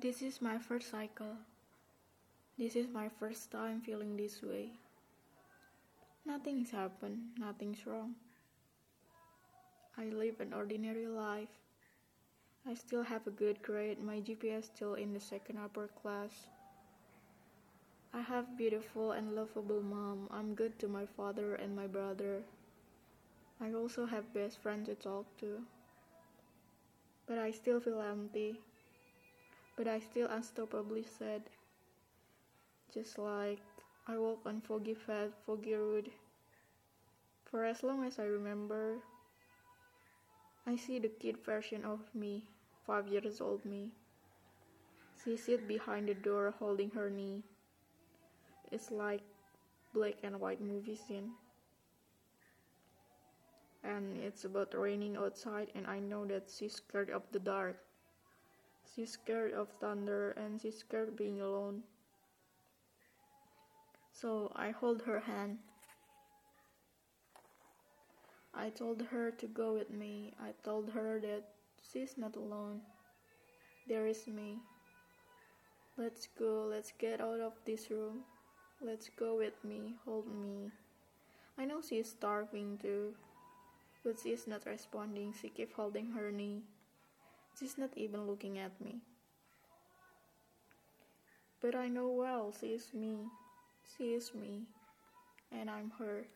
This is my first cycle. This is my first time feeling this way. Nothing's happened, nothing's wrong. I live an ordinary life. I still have a good grade, my GPA is still in the second upper class. I have beautiful and lovable mom. I'm good to my father and my brother. I also have best friends to talk to. But I still feel empty. But I still unstoppably sad. Just like I walk on foggy path, foggy road. For as long as I remember, I see the kid version of me, five years old me. She sits behind the door holding her knee. It's like black and white movie scene and it's about raining outside and I know that she's scared of the dark. She's scared of thunder and she's scared being alone. So I hold her hand. I told her to go with me. I told her that she's not alone. There is me. Let's go, let's get out of this room. Let's go with me, hold me. I know she's starving too. But she is not responding. She keeps holding her knee. She's not even looking at me. But I know well she is me. She is me. And I'm her.